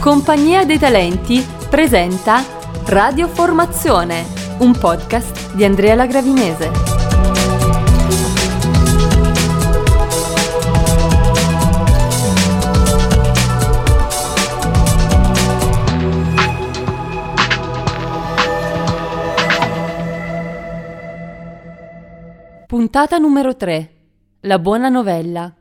Compagnia dei Talenti presenta Radio Formazione, un podcast di Andrea Lagravinese. Puntata numero 3. La buona novella.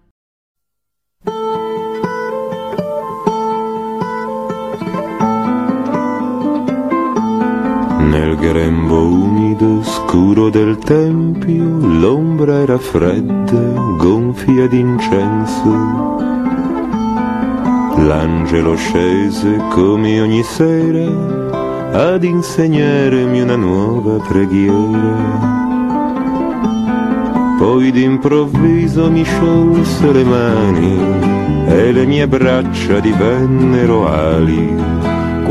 Nel grembo umido, scuro del tempio, l'ombra era fredda, gonfia d'incenso. L'angelo scese come ogni sera ad insegnarmi una nuova preghiera poi d'improvviso mi sciolse le mani e le mie braccia divennero ali.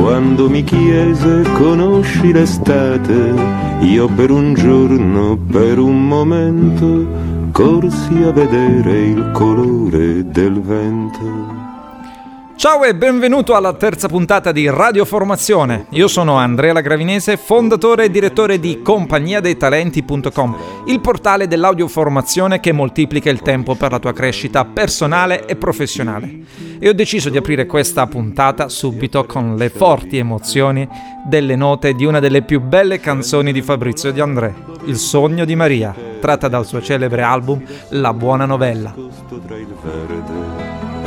Quando mi chiese conosci l'estate, io per un giorno, per un momento, corsi a vedere il colore del vento. Ciao e benvenuto alla terza puntata di Radio Formazione. Io sono Andrea Lagravinese, fondatore e direttore di compagniadeitalenti.com, il portale dell'audioformazione che moltiplica il tempo per la tua crescita personale e professionale. E ho deciso di aprire questa puntata subito con le forti emozioni delle note di una delle più belle canzoni di Fabrizio Di André, Il sogno di Maria, tratta dal suo celebre album La buona novella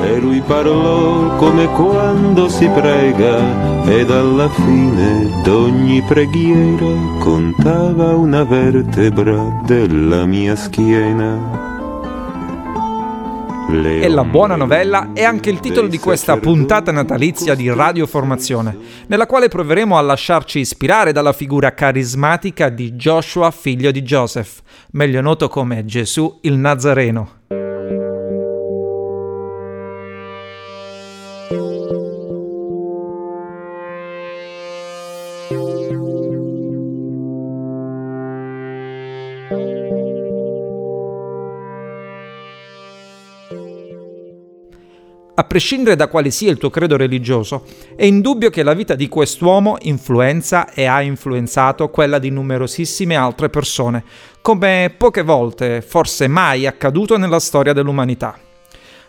e lui parlò come quando si prega ed alla fine d'ogni preghiera contava una vertebra della mia schiena. E la buona novella è anche il titolo di questa puntata natalizia di Radio Formazione, nella quale proveremo a lasciarci ispirare dalla figura carismatica di Joshua, figlio di Joseph, meglio noto come Gesù il Nazareno. A prescindere da quale sia il tuo credo religioso, è indubbio che la vita di quest'uomo influenza e ha influenzato quella di numerosissime altre persone, come poche volte, forse mai accaduto nella storia dell'umanità.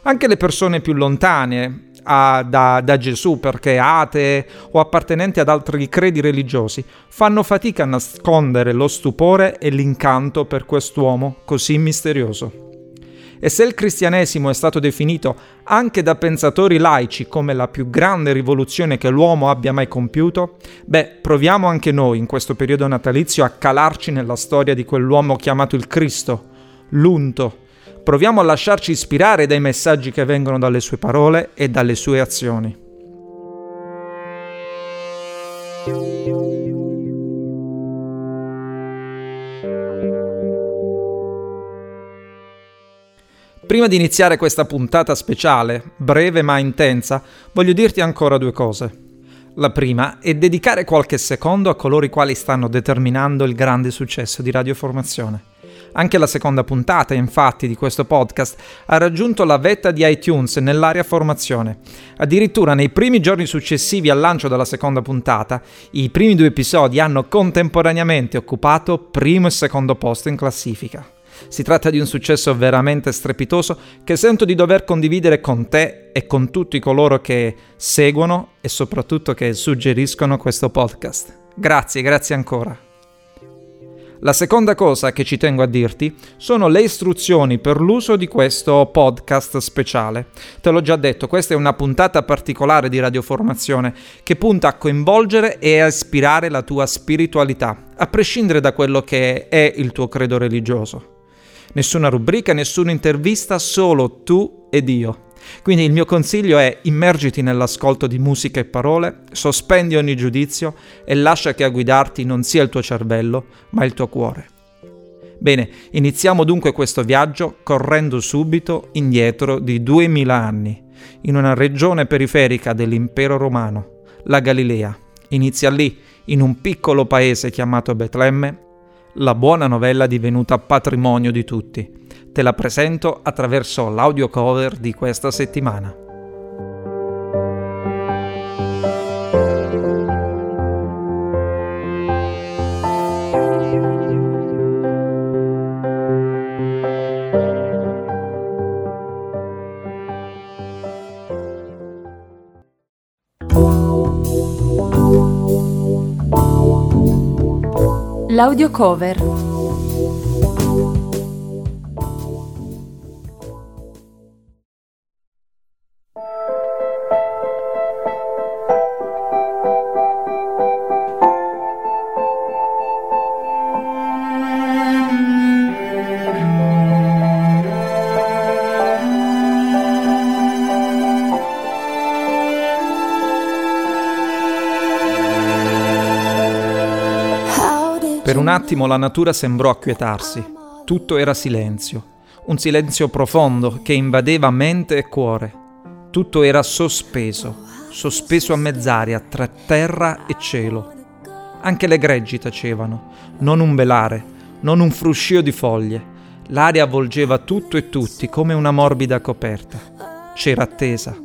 Anche le persone più lontane a, da, da Gesù, perché atee o appartenenti ad altri credi religiosi, fanno fatica a nascondere lo stupore e l'incanto per quest'uomo così misterioso. E se il cristianesimo è stato definito anche da pensatori laici come la più grande rivoluzione che l'uomo abbia mai compiuto, beh, proviamo anche noi in questo periodo natalizio a calarci nella storia di quell'uomo chiamato il Cristo, l'unto. Proviamo a lasciarci ispirare dai messaggi che vengono dalle sue parole e dalle sue azioni. Prima di iniziare questa puntata speciale, breve ma intensa, voglio dirti ancora due cose. La prima è dedicare qualche secondo a coloro i quali stanno determinando il grande successo di Radioformazione. Anche la seconda puntata, infatti, di questo podcast ha raggiunto la vetta di iTunes nell'area formazione. Addirittura nei primi giorni successivi al lancio della seconda puntata, i primi due episodi hanno contemporaneamente occupato primo e secondo posto in classifica. Si tratta di un successo veramente strepitoso che sento di dover condividere con te e con tutti coloro che seguono e soprattutto che suggeriscono questo podcast. Grazie, grazie ancora. La seconda cosa che ci tengo a dirti sono le istruzioni per l'uso di questo podcast speciale. Te l'ho già detto, questa è una puntata particolare di radioformazione che punta a coinvolgere e a ispirare la tua spiritualità, a prescindere da quello che è il tuo credo religioso nessuna rubrica, nessuna intervista, solo tu ed io. Quindi il mio consiglio è immergiti nell'ascolto di musica e parole, sospendi ogni giudizio e lascia che a guidarti non sia il tuo cervello, ma il tuo cuore. Bene, iniziamo dunque questo viaggio correndo subito indietro di duemila anni, in una regione periferica dell'impero romano, la Galilea. Inizia lì, in un piccolo paese chiamato Betlemme, la buona novella divenuta patrimonio di tutti, Te la presento attraverso l'audio cover di questa settimana. L'audio cover un attimo la natura sembrò acquietarsi. Tutto era silenzio, un silenzio profondo che invadeva mente e cuore. Tutto era sospeso, sospeso a mezz'aria tra terra e cielo. Anche le greggi tacevano, non un belare, non un fruscio di foglie. L'aria avvolgeva tutto e tutti come una morbida coperta. C'era attesa.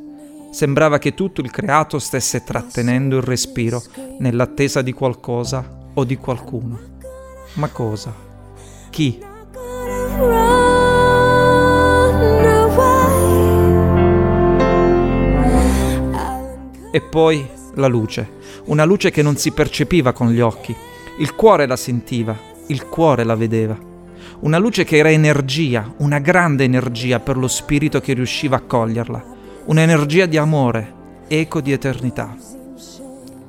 Sembrava che tutto il creato stesse trattenendo il respiro nell'attesa di qualcosa o di qualcuno. Ma cosa? Chi? E poi la luce, una luce che non si percepiva con gli occhi. Il cuore la sentiva, il cuore la vedeva. Una luce che era energia, una grande energia per lo spirito che riusciva a coglierla. Un'energia di amore, eco di eternità.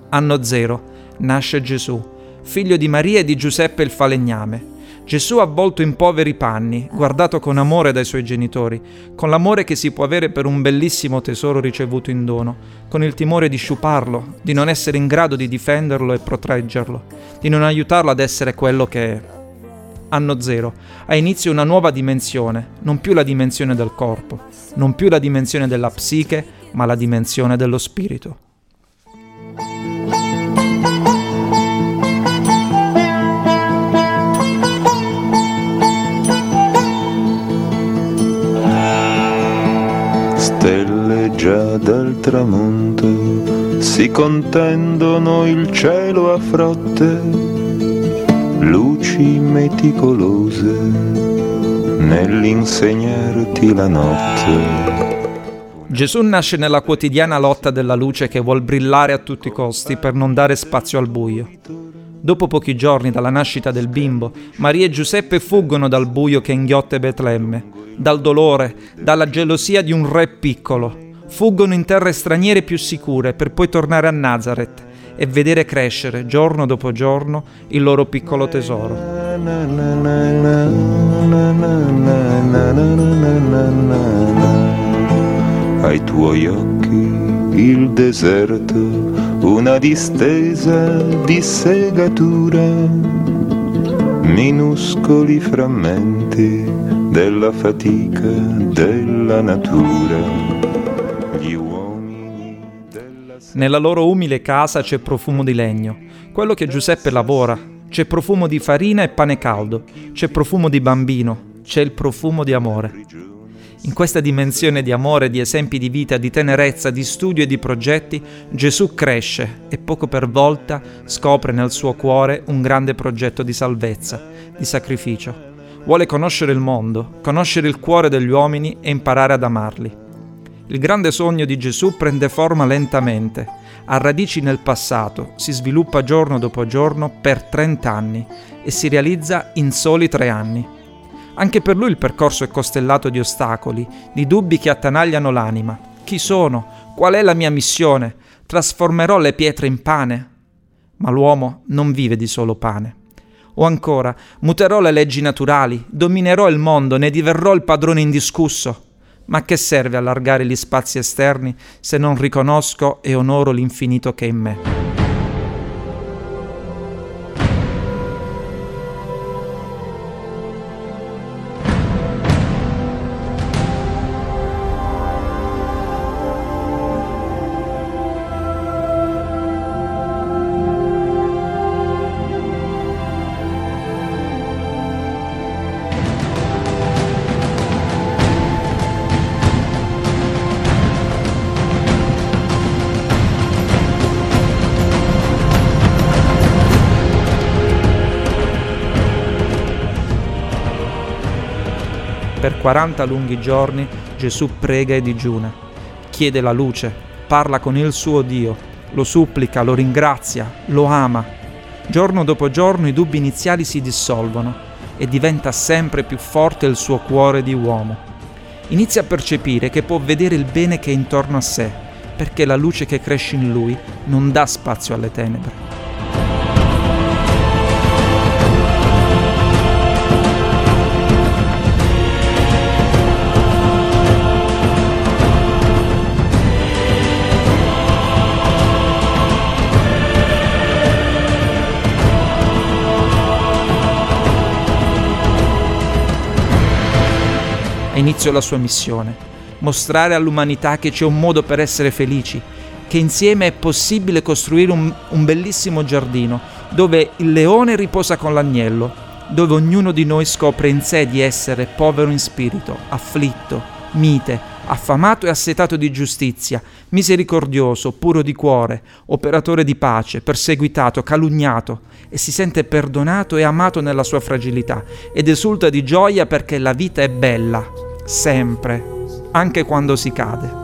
Anno zero, nasce Gesù figlio di Maria e di Giuseppe il falegname. Gesù avvolto in poveri panni, guardato con amore dai suoi genitori, con l'amore che si può avere per un bellissimo tesoro ricevuto in dono, con il timore di sciuparlo, di non essere in grado di difenderlo e proteggerlo, di non aiutarlo ad essere quello che è. Anno zero, ha inizio una nuova dimensione, non più la dimensione del corpo, non più la dimensione della psiche, ma la dimensione dello spirito. Già dal tramonto si contendono il cielo a frotte, luci meticolose nell'insegnarti la notte. Gesù nasce nella quotidiana lotta della luce che vuol brillare a tutti i costi per non dare spazio al buio. Dopo pochi giorni dalla nascita del bimbo, Maria e Giuseppe fuggono dal buio che inghiotte Betlemme, dal dolore, dalla gelosia di un re piccolo, fuggono in terre straniere più sicure per poi tornare a Nazareth e vedere crescere giorno dopo giorno il loro piccolo tesoro. Ai tuoi occhi il deserto, una distesa di segatura, minuscoli frammenti della fatica della natura nella loro umile casa c'è profumo di legno, quello che Giuseppe lavora, c'è profumo di farina e pane caldo, c'è profumo di bambino, c'è il profumo di amore. In questa dimensione di amore, di esempi di vita, di tenerezza, di studio e di progetti, Gesù cresce e poco per volta scopre nel suo cuore un grande progetto di salvezza, di sacrificio. Vuole conoscere il mondo, conoscere il cuore degli uomini e imparare ad amarli. Il grande sogno di Gesù prende forma lentamente, ha radici nel passato, si sviluppa giorno dopo giorno per 30 anni e si realizza in soli tre anni. Anche per lui il percorso è costellato di ostacoli, di dubbi che attanagliano l'anima. Chi sono? Qual è la mia missione? Trasformerò le pietre in pane? Ma l'uomo non vive di solo pane. O ancora, muterò le leggi naturali, dominerò il mondo, ne diverrò il padrone indiscusso. Ma che serve allargare gli spazi esterni se non riconosco e onoro l'infinito che è in me? 40 lunghi giorni Gesù prega e digiuna, chiede la luce, parla con il suo Dio, lo supplica, lo ringrazia, lo ama. Giorno dopo giorno i dubbi iniziali si dissolvono e diventa sempre più forte il suo cuore di uomo. Inizia a percepire che può vedere il bene che è intorno a sé, perché la luce che cresce in lui non dà spazio alle tenebre. Inizio la sua missione, mostrare all'umanità che c'è un modo per essere felici, che insieme è possibile costruire un, un bellissimo giardino dove il leone riposa con l'agnello, dove ognuno di noi scopre in sé di essere povero in spirito, afflitto, mite, affamato e assetato di giustizia, misericordioso, puro di cuore, operatore di pace, perseguitato, calunniato, e si sente perdonato e amato nella sua fragilità, ed esulta di gioia perché la vita è bella, sempre, anche quando si cade.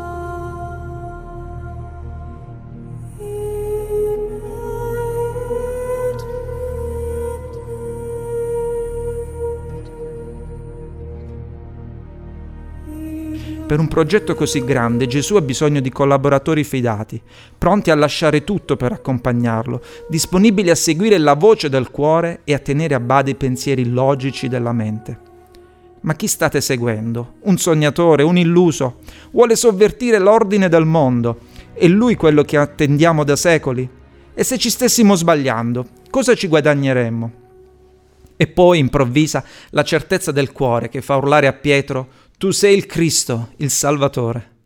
Per un progetto così grande Gesù ha bisogno di collaboratori fidati, pronti a lasciare tutto per accompagnarlo, disponibili a seguire la voce del cuore e a tenere a bada i pensieri logici della mente. Ma chi state seguendo? Un sognatore, un illuso? Vuole sovvertire l'ordine del mondo? È lui quello che attendiamo da secoli? E se ci stessimo sbagliando, cosa ci guadagneremmo? E poi improvvisa la certezza del cuore che fa urlare a Pietro tu sei il Cristo, il Salvatore.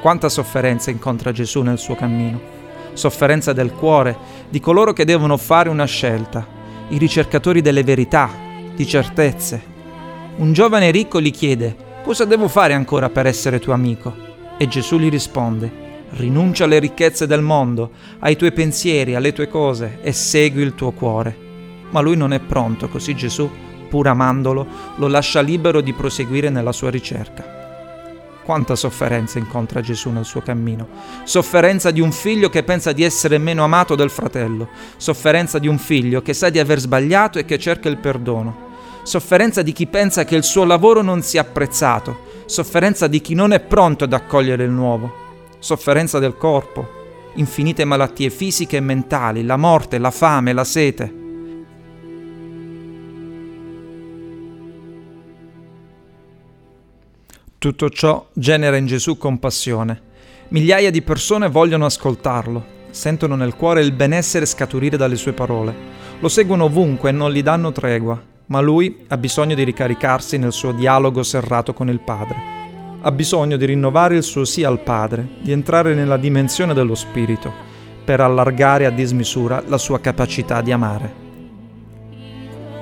Quanta sofferenza incontra Gesù nel suo cammino sofferenza del cuore, di coloro che devono fare una scelta, i ricercatori delle verità, di certezze. Un giovane ricco gli chiede, cosa devo fare ancora per essere tuo amico? E Gesù gli risponde, rinuncia alle ricchezze del mondo, ai tuoi pensieri, alle tue cose e segui il tuo cuore. Ma lui non è pronto, così Gesù, pur amandolo, lo lascia libero di proseguire nella sua ricerca. Quanta sofferenza incontra Gesù nel suo cammino. Sofferenza di un figlio che pensa di essere meno amato del fratello. Sofferenza di un figlio che sa di aver sbagliato e che cerca il perdono. Sofferenza di chi pensa che il suo lavoro non sia apprezzato. Sofferenza di chi non è pronto ad accogliere il nuovo. Sofferenza del corpo. Infinite malattie fisiche e mentali, la morte, la fame, la sete. Tutto ciò genera in Gesù compassione. Migliaia di persone vogliono ascoltarlo, sentono nel cuore il benessere scaturire dalle sue parole. Lo seguono ovunque e non gli danno tregua, ma lui ha bisogno di ricaricarsi nel suo dialogo serrato con il Padre. Ha bisogno di rinnovare il suo sì al Padre, di entrare nella dimensione dello Spirito, per allargare a dismisura la sua capacità di amare.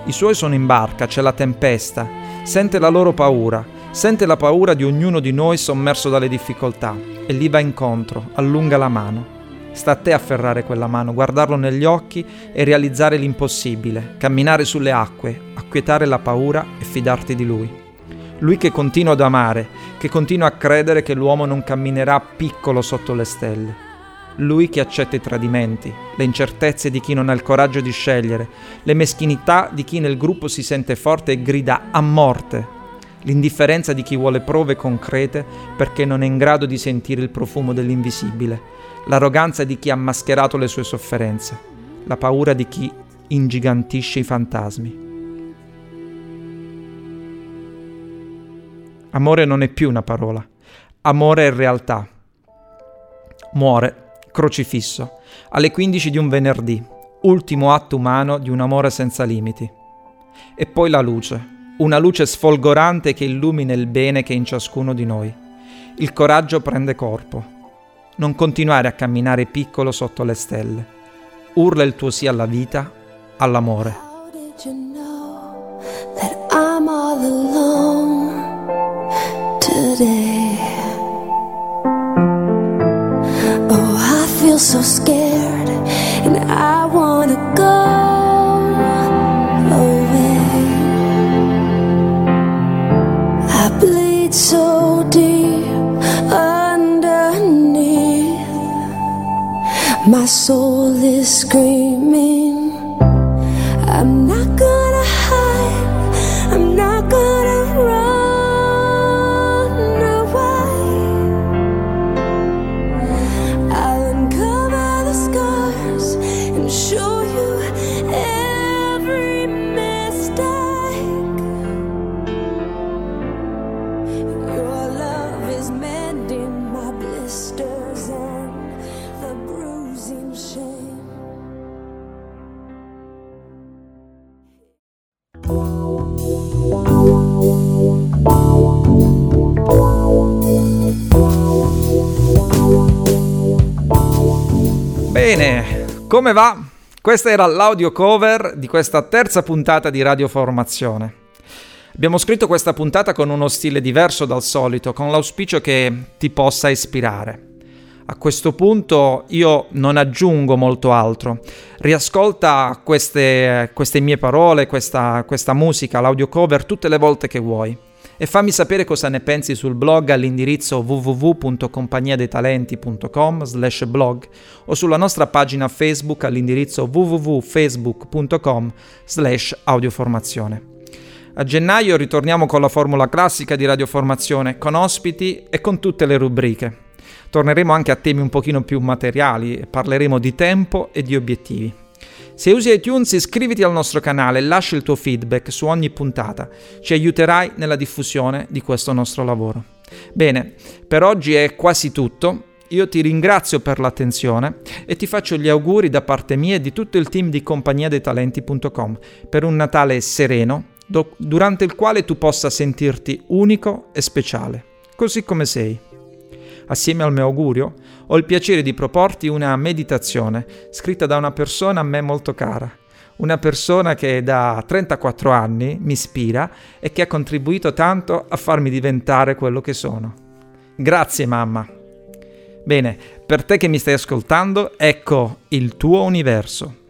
I suoi sono in barca, c'è la tempesta, sente la loro paura, Sente la paura di ognuno di noi sommerso dalle difficoltà e gli va incontro, allunga la mano. Sta a te afferrare quella mano, guardarlo negli occhi e realizzare l'impossibile, camminare sulle acque, acquietare la paura e fidarti di lui. Lui che continua ad amare, che continua a credere che l'uomo non camminerà piccolo sotto le stelle. Lui che accetta i tradimenti, le incertezze di chi non ha il coraggio di scegliere, le meschinità di chi nel gruppo si sente forte e grida a morte l'indifferenza di chi vuole prove concrete perché non è in grado di sentire il profumo dell'invisibile, l'arroganza di chi ha mascherato le sue sofferenze, la paura di chi ingigantisce i fantasmi. Amore non è più una parola, amore è realtà. Muore, crocifisso, alle 15 di un venerdì, ultimo atto umano di un amore senza limiti. E poi la luce, una luce sfolgorante che illumina il bene che è in ciascuno di noi. Il coraggio prende corpo. Non continuare a camminare piccolo sotto le stelle. urla il tuo sì alla vita, all'amore. Oh, I feel so scared and I wanna go I bleed so deep underneath. My soul is screaming. Bene, come va? Questa era l'audio cover di questa terza puntata di Radioformazione. Abbiamo scritto questa puntata con uno stile diverso dal solito, con l'auspicio che ti possa ispirare. A questo punto io non aggiungo molto altro. Riascolta queste, queste mie parole, questa, questa musica, l'audio cover tutte le volte che vuoi e fammi sapere cosa ne pensi sul blog all'indirizzo www.compagniadetalenti.com slash blog o sulla nostra pagina Facebook all'indirizzo www.facebook.com slash audioformazione. A gennaio ritorniamo con la formula classica di radioformazione, con ospiti e con tutte le rubriche. Torneremo anche a temi un pochino più materiali e parleremo di tempo e di obiettivi. Se usi iTunes iscriviti al nostro canale e lascia il tuo feedback su ogni puntata, ci aiuterai nella diffusione di questo nostro lavoro. Bene, per oggi è quasi tutto. Io ti ringrazio per l'attenzione e ti faccio gli auguri da parte mia e di tutto il team di compagniadetalenti.com per un Natale sereno, do- durante il quale tu possa sentirti unico e speciale, così come sei. Assieme al mio augurio, ho il piacere di proporti una meditazione scritta da una persona a me molto cara, una persona che da 34 anni mi ispira e che ha contribuito tanto a farmi diventare quello che sono. Grazie mamma. Bene, per te che mi stai ascoltando, ecco il tuo universo.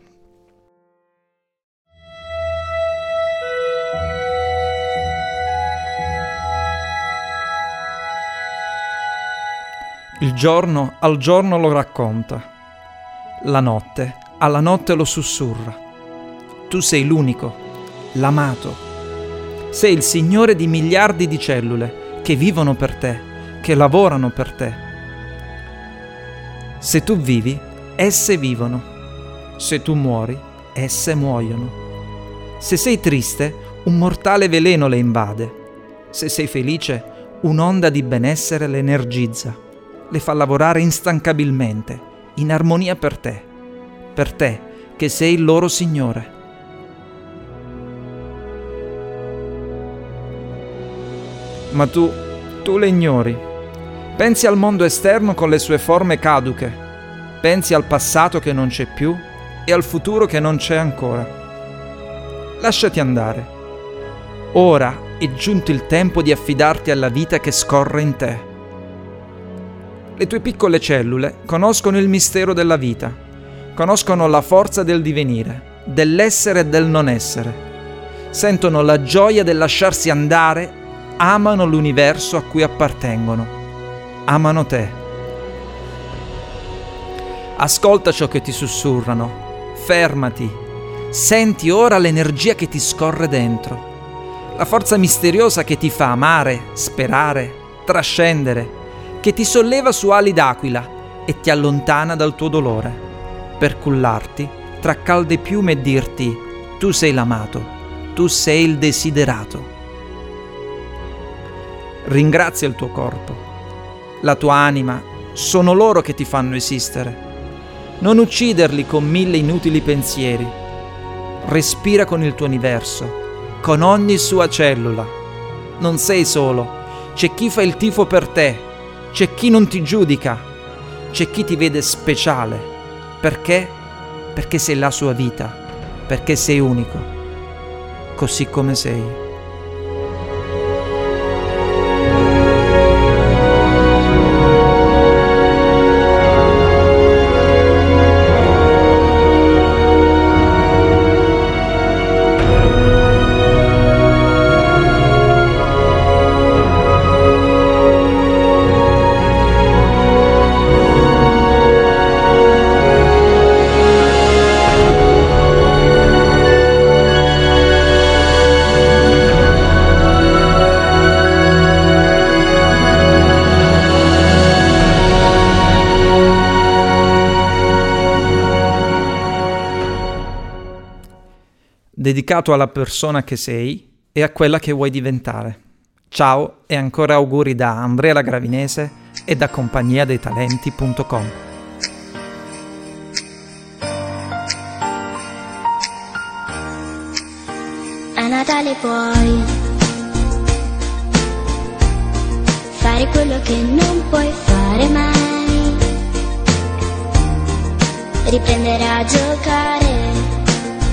Il giorno al giorno lo racconta, la notte alla notte lo sussurra. Tu sei l'unico, l'amato. Sei il Signore di miliardi di cellule che vivono per te, che lavorano per te. Se tu vivi, esse vivono. Se tu muori, esse muoiono. Se sei triste, un mortale veleno le invade. Se sei felice, un'onda di benessere le energizza le fa lavorare instancabilmente, in armonia per te, per te che sei il loro Signore. Ma tu, tu le ignori. Pensi al mondo esterno con le sue forme caduche, pensi al passato che non c'è più e al futuro che non c'è ancora. Lasciati andare. Ora è giunto il tempo di affidarti alla vita che scorre in te. Le tue piccole cellule conoscono il mistero della vita, conoscono la forza del divenire, dell'essere e del non essere. Sentono la gioia del lasciarsi andare, amano l'universo a cui appartengono, amano te. Ascolta ciò che ti sussurrano, fermati, senti ora l'energia che ti scorre dentro, la forza misteriosa che ti fa amare, sperare, trascendere che ti solleva su ali d'aquila e ti allontana dal tuo dolore, per cullarti tra calde piume e dirti tu sei l'amato, tu sei il desiderato. Ringrazia il tuo corpo, la tua anima, sono loro che ti fanno esistere. Non ucciderli con mille inutili pensieri. Respira con il tuo universo, con ogni sua cellula. Non sei solo, c'è chi fa il tifo per te, c'è chi non ti giudica, c'è chi ti vede speciale. Perché? perché sei la sua vita, perché sei unico, così come sei. Dedicato alla persona che sei e a quella che vuoi diventare. Ciao e ancora auguri da Andrea la Gravinese e da compagnia dei talenti.com. A Natale puoi fare quello che non puoi fare mai, riprendere a giocare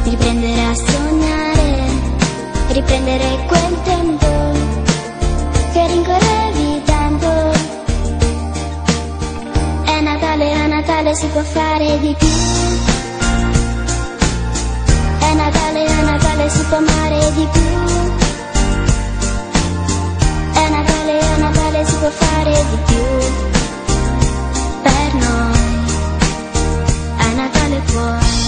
riprendere a sognare, riprendere quel tempo che rincorrevi tanto. È Natale, a Natale si può fare di più. È Natale, a Natale si può amare di più. È Natale, a Natale si può fare di più per noi. A Natale puoi.